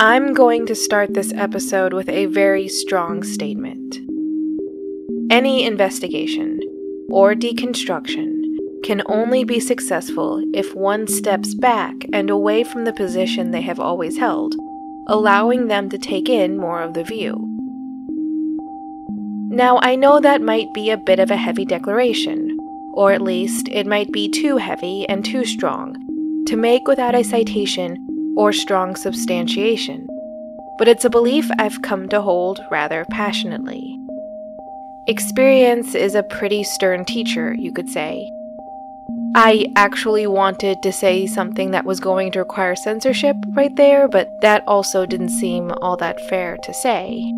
I'm going to start this episode with a very strong statement. Any investigation or deconstruction can only be successful if one steps back and away from the position they have always held, allowing them to take in more of the view. Now, I know that might be a bit of a heavy declaration, or at least it might be too heavy and too strong to make without a citation or strong substantiation, but it's a belief I've come to hold rather passionately. Experience is a pretty stern teacher, you could say, I actually wanted to say something that was going to require censorship right there, but that also didn't seem all that fair to say.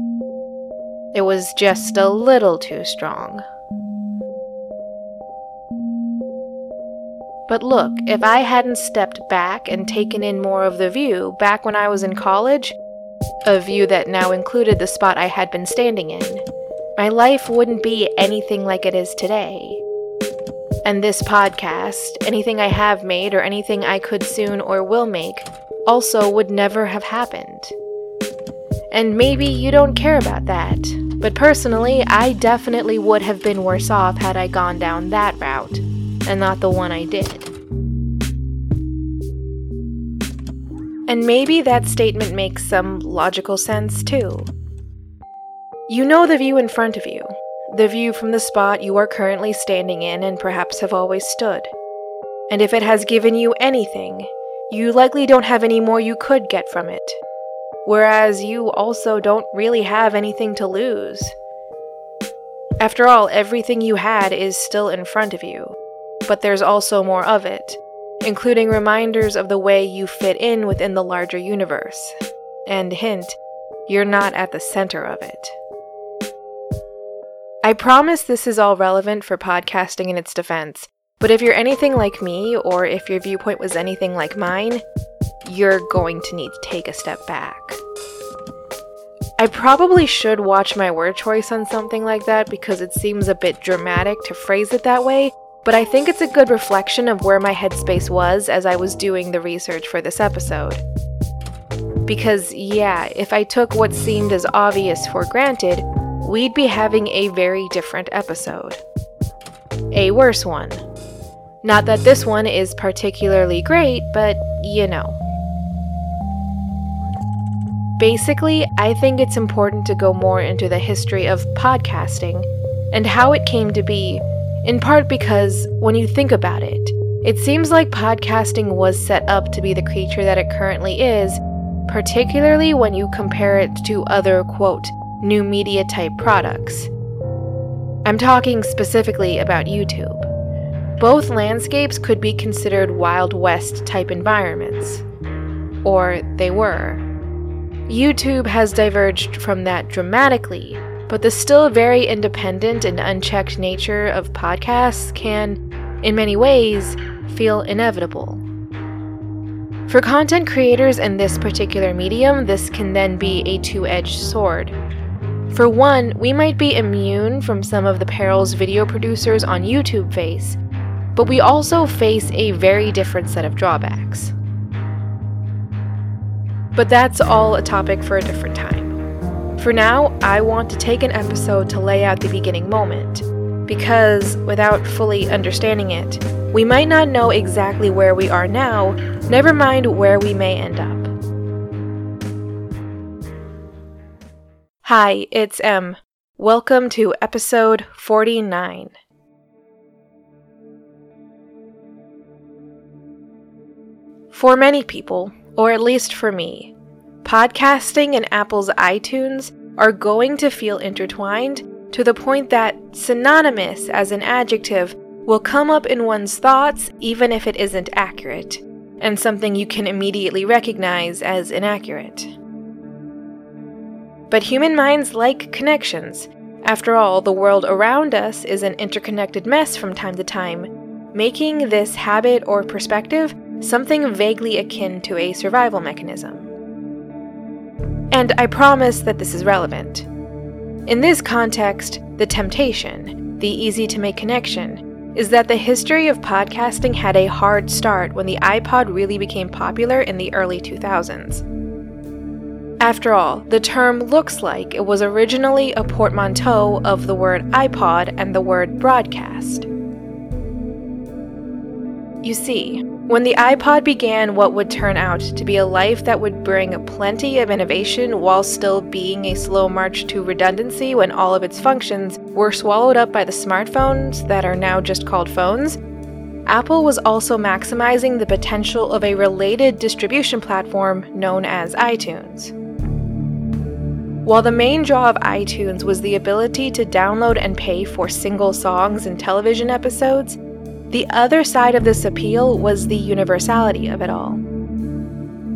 It was just a little too strong. But look, if I hadn't stepped back and taken in more of the view back when I was in college, a view that now included the spot I had been standing in, my life wouldn't be anything like it is today. And this podcast, anything I have made or anything I could soon or will make, also would never have happened. And maybe you don't care about that, but personally, I definitely would have been worse off had I gone down that route, and not the one I did. And maybe that statement makes some logical sense too. You know the view in front of you, the view from the spot you are currently standing in and perhaps have always stood. And if it has given you anything, you likely don't have any more you could get from it. Whereas you also don't really have anything to lose. After all, everything you had is still in front of you, but there's also more of it, including reminders of the way you fit in within the larger universe. And hint, you're not at the center of it. I promise this is all relevant for podcasting in its defense, but if you're anything like me, or if your viewpoint was anything like mine, you're going to need to take a step back. I probably should watch my word choice on something like that because it seems a bit dramatic to phrase it that way, but I think it's a good reflection of where my headspace was as I was doing the research for this episode. Because, yeah, if I took what seemed as obvious for granted, we'd be having a very different episode. A worse one. Not that this one is particularly great, but you know. Basically, I think it's important to go more into the history of podcasting and how it came to be, in part because when you think about it, it seems like podcasting was set up to be the creature that it currently is, particularly when you compare it to other, quote, new media type products. I'm talking specifically about YouTube. Both landscapes could be considered Wild West type environments. Or they were. YouTube has diverged from that dramatically, but the still very independent and unchecked nature of podcasts can, in many ways, feel inevitable. For content creators in this particular medium, this can then be a two edged sword. For one, we might be immune from some of the perils video producers on YouTube face, but we also face a very different set of drawbacks. But that's all a topic for a different time. For now, I want to take an episode to lay out the beginning moment, because without fully understanding it, we might not know exactly where we are now, never mind where we may end up. Hi, it's M. Welcome to episode 49. For many people, or at least for me, podcasting and Apple's iTunes are going to feel intertwined to the point that synonymous as an adjective will come up in one's thoughts even if it isn't accurate, and something you can immediately recognize as inaccurate. But human minds like connections. After all, the world around us is an interconnected mess from time to time, making this habit or perspective something vaguely akin to a survival mechanism. And I promise that this is relevant. In this context, the temptation, the easy to make connection, is that the history of podcasting had a hard start when the iPod really became popular in the early 2000s. After all, the term looks like it was originally a portmanteau of the word iPod and the word broadcast. You see, when the iPod began what would turn out to be a life that would bring plenty of innovation while still being a slow march to redundancy when all of its functions were swallowed up by the smartphones that are now just called phones, Apple was also maximizing the potential of a related distribution platform known as iTunes. While the main draw of iTunes was the ability to download and pay for single songs and television episodes, the other side of this appeal was the universality of it all.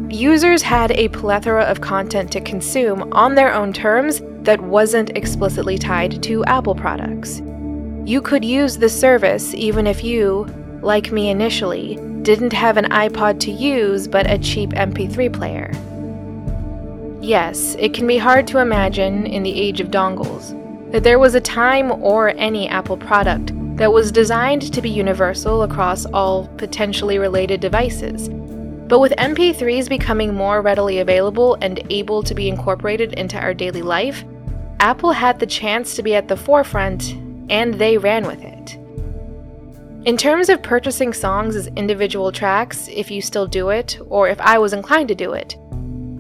Users had a plethora of content to consume on their own terms that wasn't explicitly tied to Apple products. You could use the service even if you, like me initially, didn't have an iPod to use but a cheap MP3 player. Yes, it can be hard to imagine in the age of dongles that there was a time or any Apple product that was designed to be universal across all potentially related devices. But with MP3s becoming more readily available and able to be incorporated into our daily life, Apple had the chance to be at the forefront, and they ran with it. In terms of purchasing songs as individual tracks, if you still do it, or if I was inclined to do it,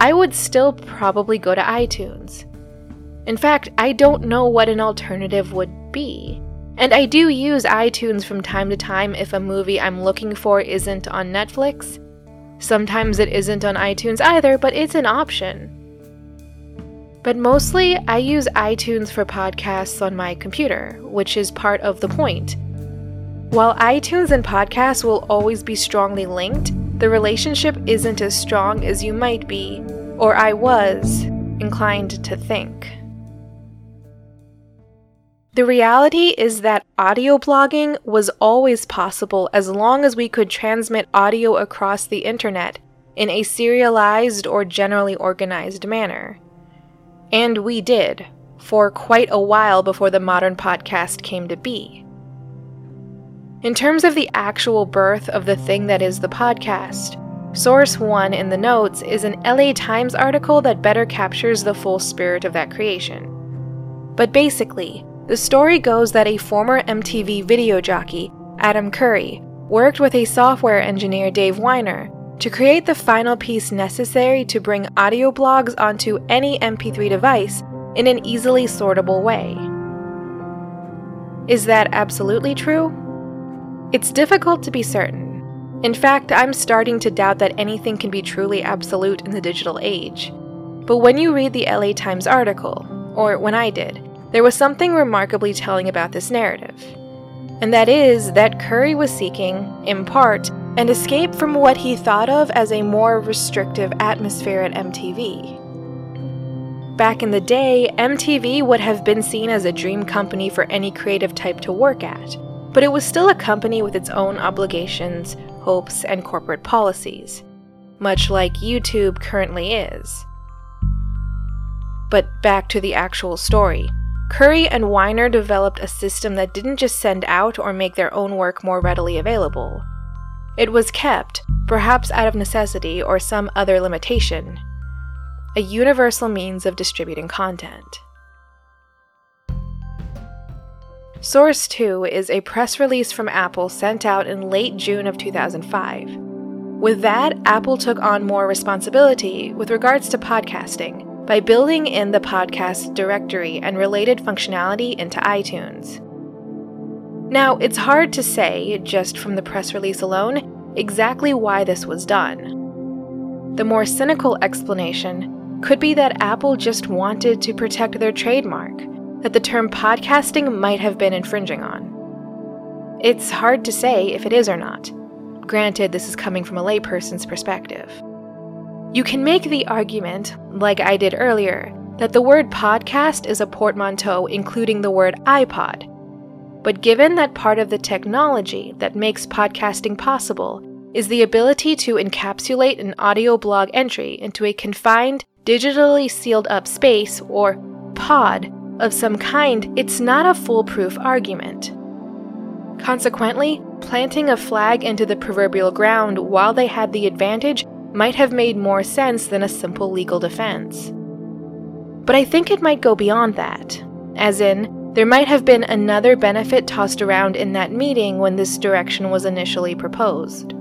I would still probably go to iTunes. In fact, I don't know what an alternative would be. And I do use iTunes from time to time if a movie I'm looking for isn't on Netflix. Sometimes it isn't on iTunes either, but it's an option. But mostly, I use iTunes for podcasts on my computer, which is part of the point. While iTunes and podcasts will always be strongly linked, the relationship isn't as strong as you might be, or I was, inclined to think. The reality is that audio blogging was always possible as long as we could transmit audio across the internet in a serialized or generally organized manner. And we did, for quite a while before the modern podcast came to be. In terms of the actual birth of the thing that is the podcast, Source 1 in the notes is an LA Times article that better captures the full spirit of that creation. But basically, the story goes that a former MTV video jockey, Adam Curry, worked with a software engineer, Dave Winer, to create the final piece necessary to bring audio blogs onto any MP3 device in an easily sortable way. Is that absolutely true? It's difficult to be certain. In fact, I'm starting to doubt that anything can be truly absolute in the digital age. But when you read the LA Times article, or when I did, there was something remarkably telling about this narrative. And that is that Curry was seeking, in part, an escape from what he thought of as a more restrictive atmosphere at MTV. Back in the day, MTV would have been seen as a dream company for any creative type to work at, but it was still a company with its own obligations, hopes, and corporate policies, much like YouTube currently is. But back to the actual story. Curry and Winer developed a system that didn't just send out or make their own work more readily available. It was kept, perhaps out of necessity or some other limitation, a universal means of distributing content. Source 2 is a press release from Apple sent out in late June of 2005. With that, Apple took on more responsibility with regards to podcasting by building in the podcast directory and related functionality into iTunes. Now, it's hard to say, just from the press release alone, exactly why this was done. The more cynical explanation could be that Apple just wanted to protect their trademark that the term podcasting might have been infringing on. It's hard to say if it is or not. Granted, this is coming from a layperson's perspective. You can make the argument, like I did earlier, that the word podcast is a portmanteau including the word iPod. But given that part of the technology that makes podcasting possible is the ability to encapsulate an audio blog entry into a confined, digitally sealed up space, or pod, of some kind, it's not a foolproof argument. Consequently, planting a flag into the proverbial ground while they had the advantage might have made more sense than a simple legal defense. But I think it might go beyond that. As in, there might have been another benefit tossed around in that meeting when this direction was initially proposed.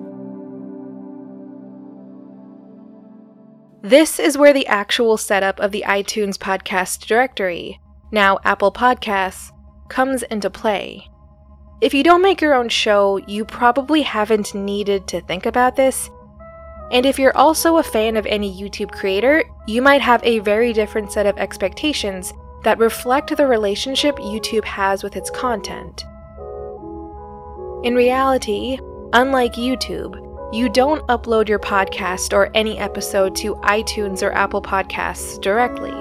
This is where the actual setup of the iTunes podcast directory, now Apple Podcasts, comes into play. If you don't make your own show, you probably haven't needed to think about this. And if you're also a fan of any YouTube creator, you might have a very different set of expectations that reflect the relationship YouTube has with its content. In reality, unlike YouTube, you don't upload your podcast or any episode to iTunes or Apple Podcasts directly.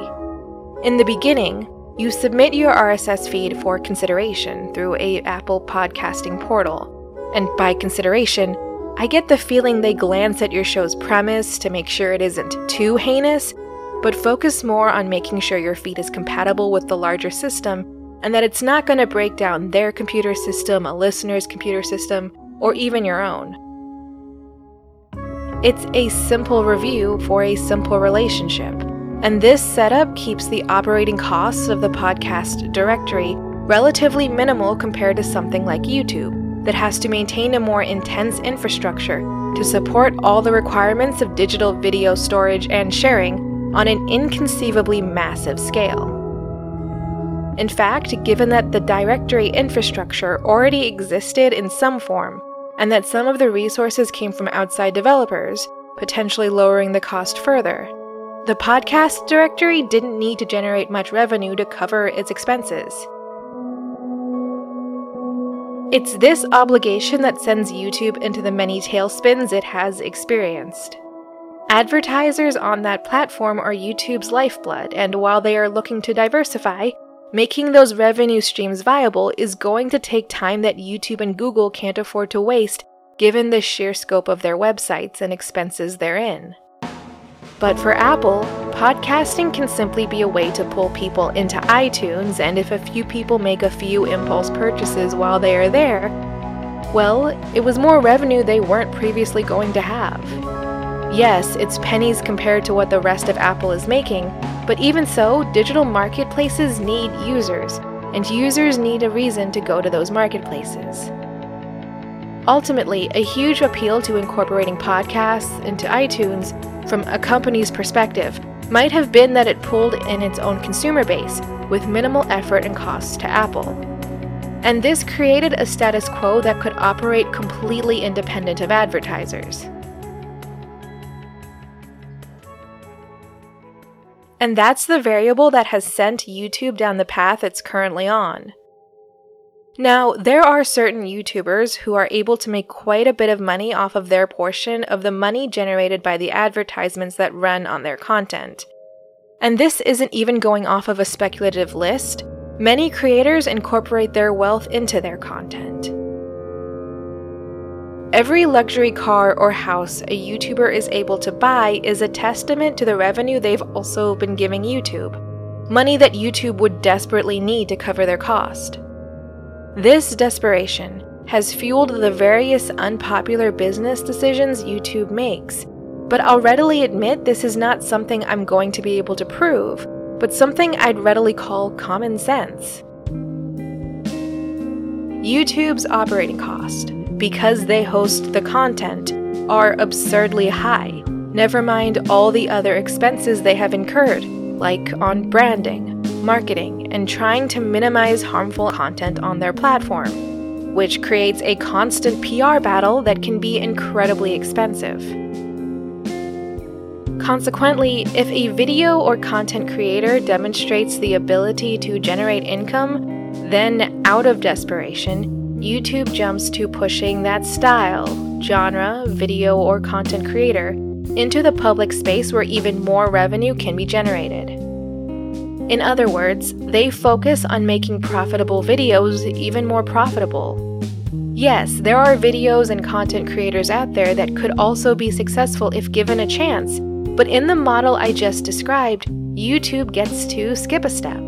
In the beginning, you submit your RSS feed for consideration through a Apple podcasting portal. And by consideration, I get the feeling they glance at your show's premise to make sure it isn't too heinous but focus more on making sure your feed is compatible with the larger system and that it's not going to break down their computer system, a listener's computer system, or even your own. It's a simple review for a simple relationship, and this setup keeps the operating costs of the podcast directory relatively minimal compared to something like YouTube that has to maintain a more intense infrastructure to support all the requirements of digital video storage and sharing on an inconceivably massive scale. In fact, given that the directory infrastructure already existed in some form, and that some of the resources came from outside developers, potentially lowering the cost further, the podcast directory didn't need to generate much revenue to cover its expenses. It's this obligation that sends YouTube into the many tailspins it has experienced. Advertisers on that platform are YouTube's lifeblood, and while they are looking to diversify, making those revenue streams viable is going to take time that YouTube and Google can't afford to waste given the sheer scope of their websites and expenses therein. But for Apple, podcasting can simply be a way to pull people into iTunes, and if a few people make a few impulse purchases while they are there, well, it was more revenue they weren't previously going to have. Yes, it's pennies compared to what the rest of Apple is making, but even so, digital marketplaces need users, and users need a reason to go to those marketplaces. Ultimately, a huge appeal to incorporating podcasts into iTunes from a company's perspective might have been that it pulled in its own consumer base with minimal effort and costs to Apple. And this created a status quo that could operate completely independent of advertisers. And that's the variable that has sent YouTube down the path it's currently on. Now, there are certain YouTubers who are able to make quite a bit of money off of their portion of the money generated by the advertisements that run on their content. And this isn't even going off of a speculative list. Many creators incorporate their wealth into their content. Every luxury car or house a YouTuber is able to buy is a testament to the revenue they've also been giving YouTube, money that YouTube would desperately need to cover their cost. This desperation has fueled the various unpopular business decisions YouTube makes, but I'll readily admit this is not something I'm going to be able to prove, but something I'd readily call common sense. YouTube's operating cost, because they host the content, are absurdly high, never mind all the other expenses they have incurred, like on branding, marketing, and trying to minimize harmful content on their platform, which creates a constant PR battle that can be incredibly expensive. Consequently, if a video or content creator demonstrates the ability to generate income, then out of desperation, YouTube jumps to pushing that style, genre, video, or content creator into the public space where even more revenue can be generated. In other words, they focus on making profitable videos even more profitable. Yes, there are videos and content creators out there that could also be successful if given a chance, but in the model I just described, YouTube gets to skip a step.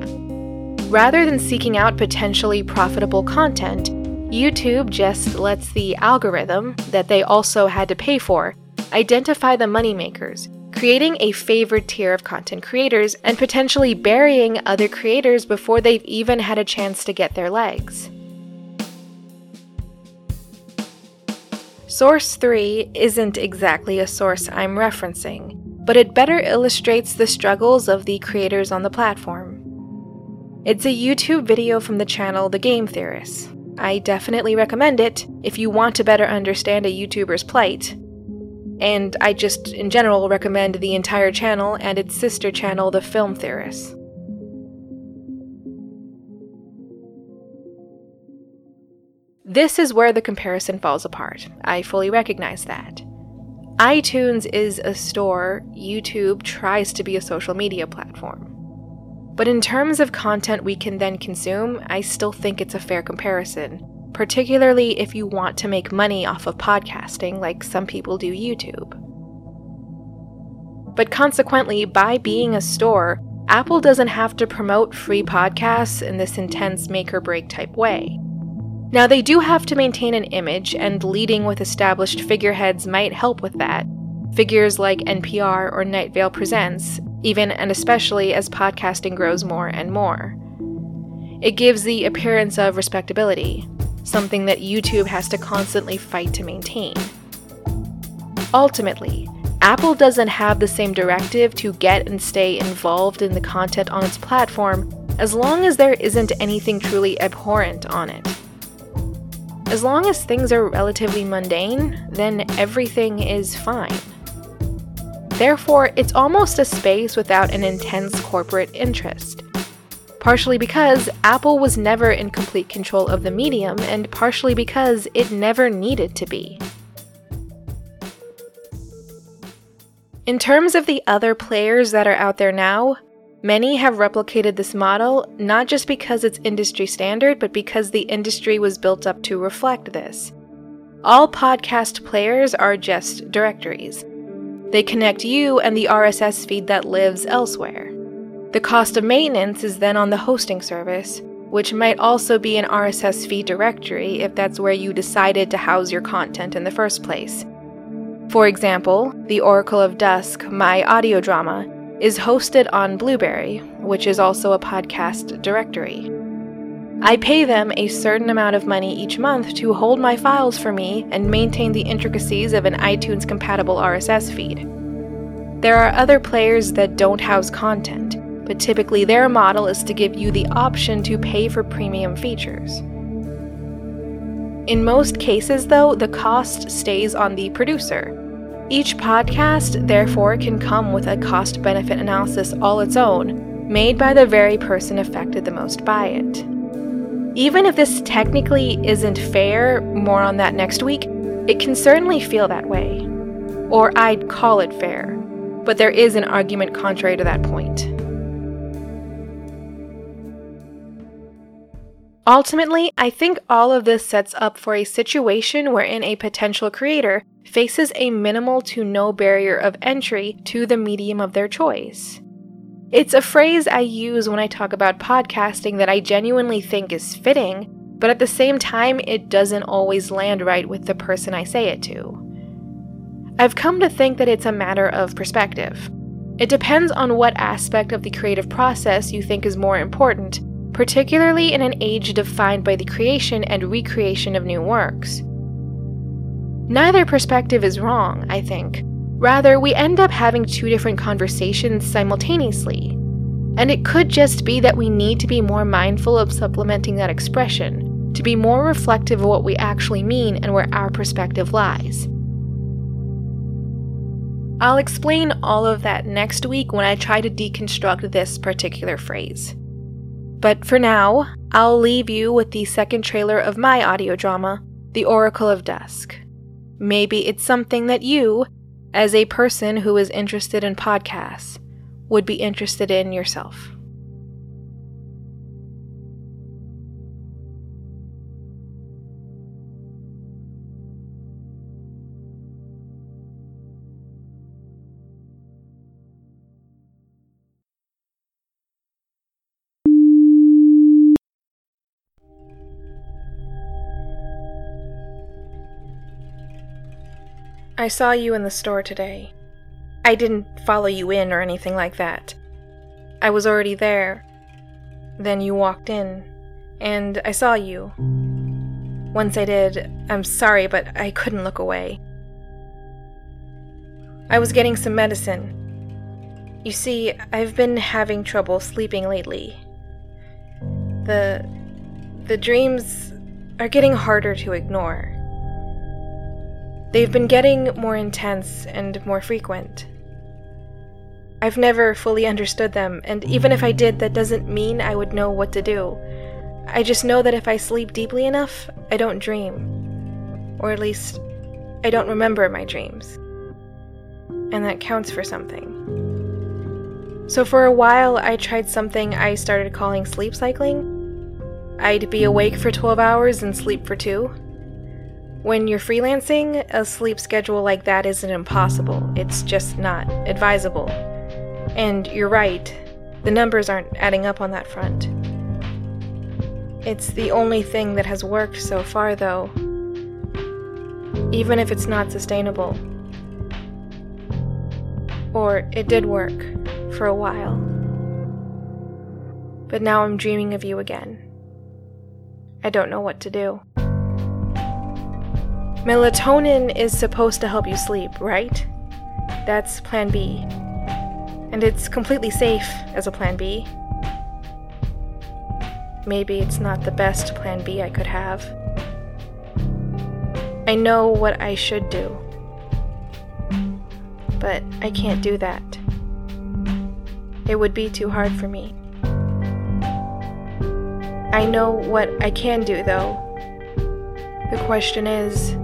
Rather than seeking out potentially profitable content, YouTube just lets the algorithm that they also had to pay for identify the moneymakers, creating a favored tier of content creators and potentially burying other creators before they've even had a chance to get their legs. Source 3 isn't exactly a source I'm referencing, but it better illustrates the struggles of the creators on the platform. It's a YouTube video from the channel The Game Theorists. I definitely recommend it if you want to better understand a YouTuber's plight. And I just, in general, recommend the entire channel and its sister channel, The Film Theorists. This is where the comparison falls apart. I fully recognize that. iTunes is a store, YouTube tries to be a social media platform. But in terms of content we can then consume, I still think it's a fair comparison, particularly if you want to make money off of podcasting like some people do YouTube. But consequently, by being a store, Apple doesn't have to promote free podcasts in this intense make or break type way. Now, they do have to maintain an image, and leading with established figureheads might help with that. Figures like NPR or Night Vale Presents, even and especially as podcasting grows more and more. It gives the appearance of respectability, something that YouTube has to constantly fight to maintain. Ultimately, Apple doesn't have the same directive to get and stay involved in the content on its platform as long as there isn't anything truly abhorrent on it. As long as things are relatively mundane, then everything is fine. Therefore, it's almost a space without an intense corporate interest. Partially because Apple was never in complete control of the medium, and partially because it never needed to be. In terms of the other players that are out there now, many have replicated this model not just because it's industry standard, but because the industry was built up to reflect this. All podcast players are just directories. They connect you and the RSS feed that lives elsewhere. The cost of maintenance is then on the hosting service, which might also be an RSS feed directory if that's where you decided to house your content in the first place. For example, the Oracle of Dusk, my audio drama, is hosted on Blubrry, which is also a podcast directory. I pay them a certain amount of money each month to hold my files for me and maintain the intricacies of an iTunes compatible RSS feed. There are other players that don't house content, but typically their model is to give you the option to pay for premium features. In most cases, though, the cost stays on the producer. Each podcast, therefore, can come with a cost benefit analysis all its own, made by the very person affected the most by it. Even if this technically isn't fair, more on that next week, it can certainly feel that way. Or I'd call it fair, but there is an argument contrary to that point. Ultimately, I think all of this sets up for a situation wherein a potential creator faces a minimal to no barrier of entry to the medium of their choice. It's a phrase I use when I talk about podcasting that I genuinely think is fitting, but at the same time, it doesn't always land right with the person I say it to. I've come to think that it's a matter of perspective. It depends on what aspect of the creative process you think is more important, particularly in an age defined by the creation and recreation of new works. Neither perspective is wrong, I think, Rather, we end up having two different conversations simultaneously. And it could just be that we need to be more mindful of supplementing that expression, to be more reflective of what we actually mean and where our perspective lies. I'll explain all of that next week when I try to deconstruct this particular phrase. But for now, I'll leave you with the second trailer of my audio drama, The Oracle of Dusk. Maybe it's something that you, as a person who is interested in podcasts would be interested in yourself. I saw you in the store today. I didn't follow you in or anything like that. I was already there. Then you walked in, and I saw you. Once I did, I'm sorry, but I couldn't look away. I was getting some medicine. You see, I've been having trouble sleeping lately. The. the dreams are getting harder to ignore. They've been getting more intense and more frequent. I've never fully understood them, and even if I did, that doesn't mean I would know what to do. I just know that if I sleep deeply enough, I don't dream. Or at least, I don't remember my dreams. And that counts for something. So for a while, I tried something I started calling sleep cycling. I'd be awake for 12 hours and sleep for two. When you're freelancing, a sleep schedule like that isn't impossible, it's just not advisable. And you're right, the numbers aren't adding up on that front. It's the only thing that has worked so far, though, even if it's not sustainable. Or it did work for a while. But now I'm dreaming of you again. I don't know what to do. Melatonin is supposed to help you sleep, right? That's plan B and it's completely safe as a plan B. Maybe it's not the best plan B I could have. I know what I should do, but I can't do that. It would be too hard for me. I know what I can do, though. The question is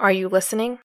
are you listening?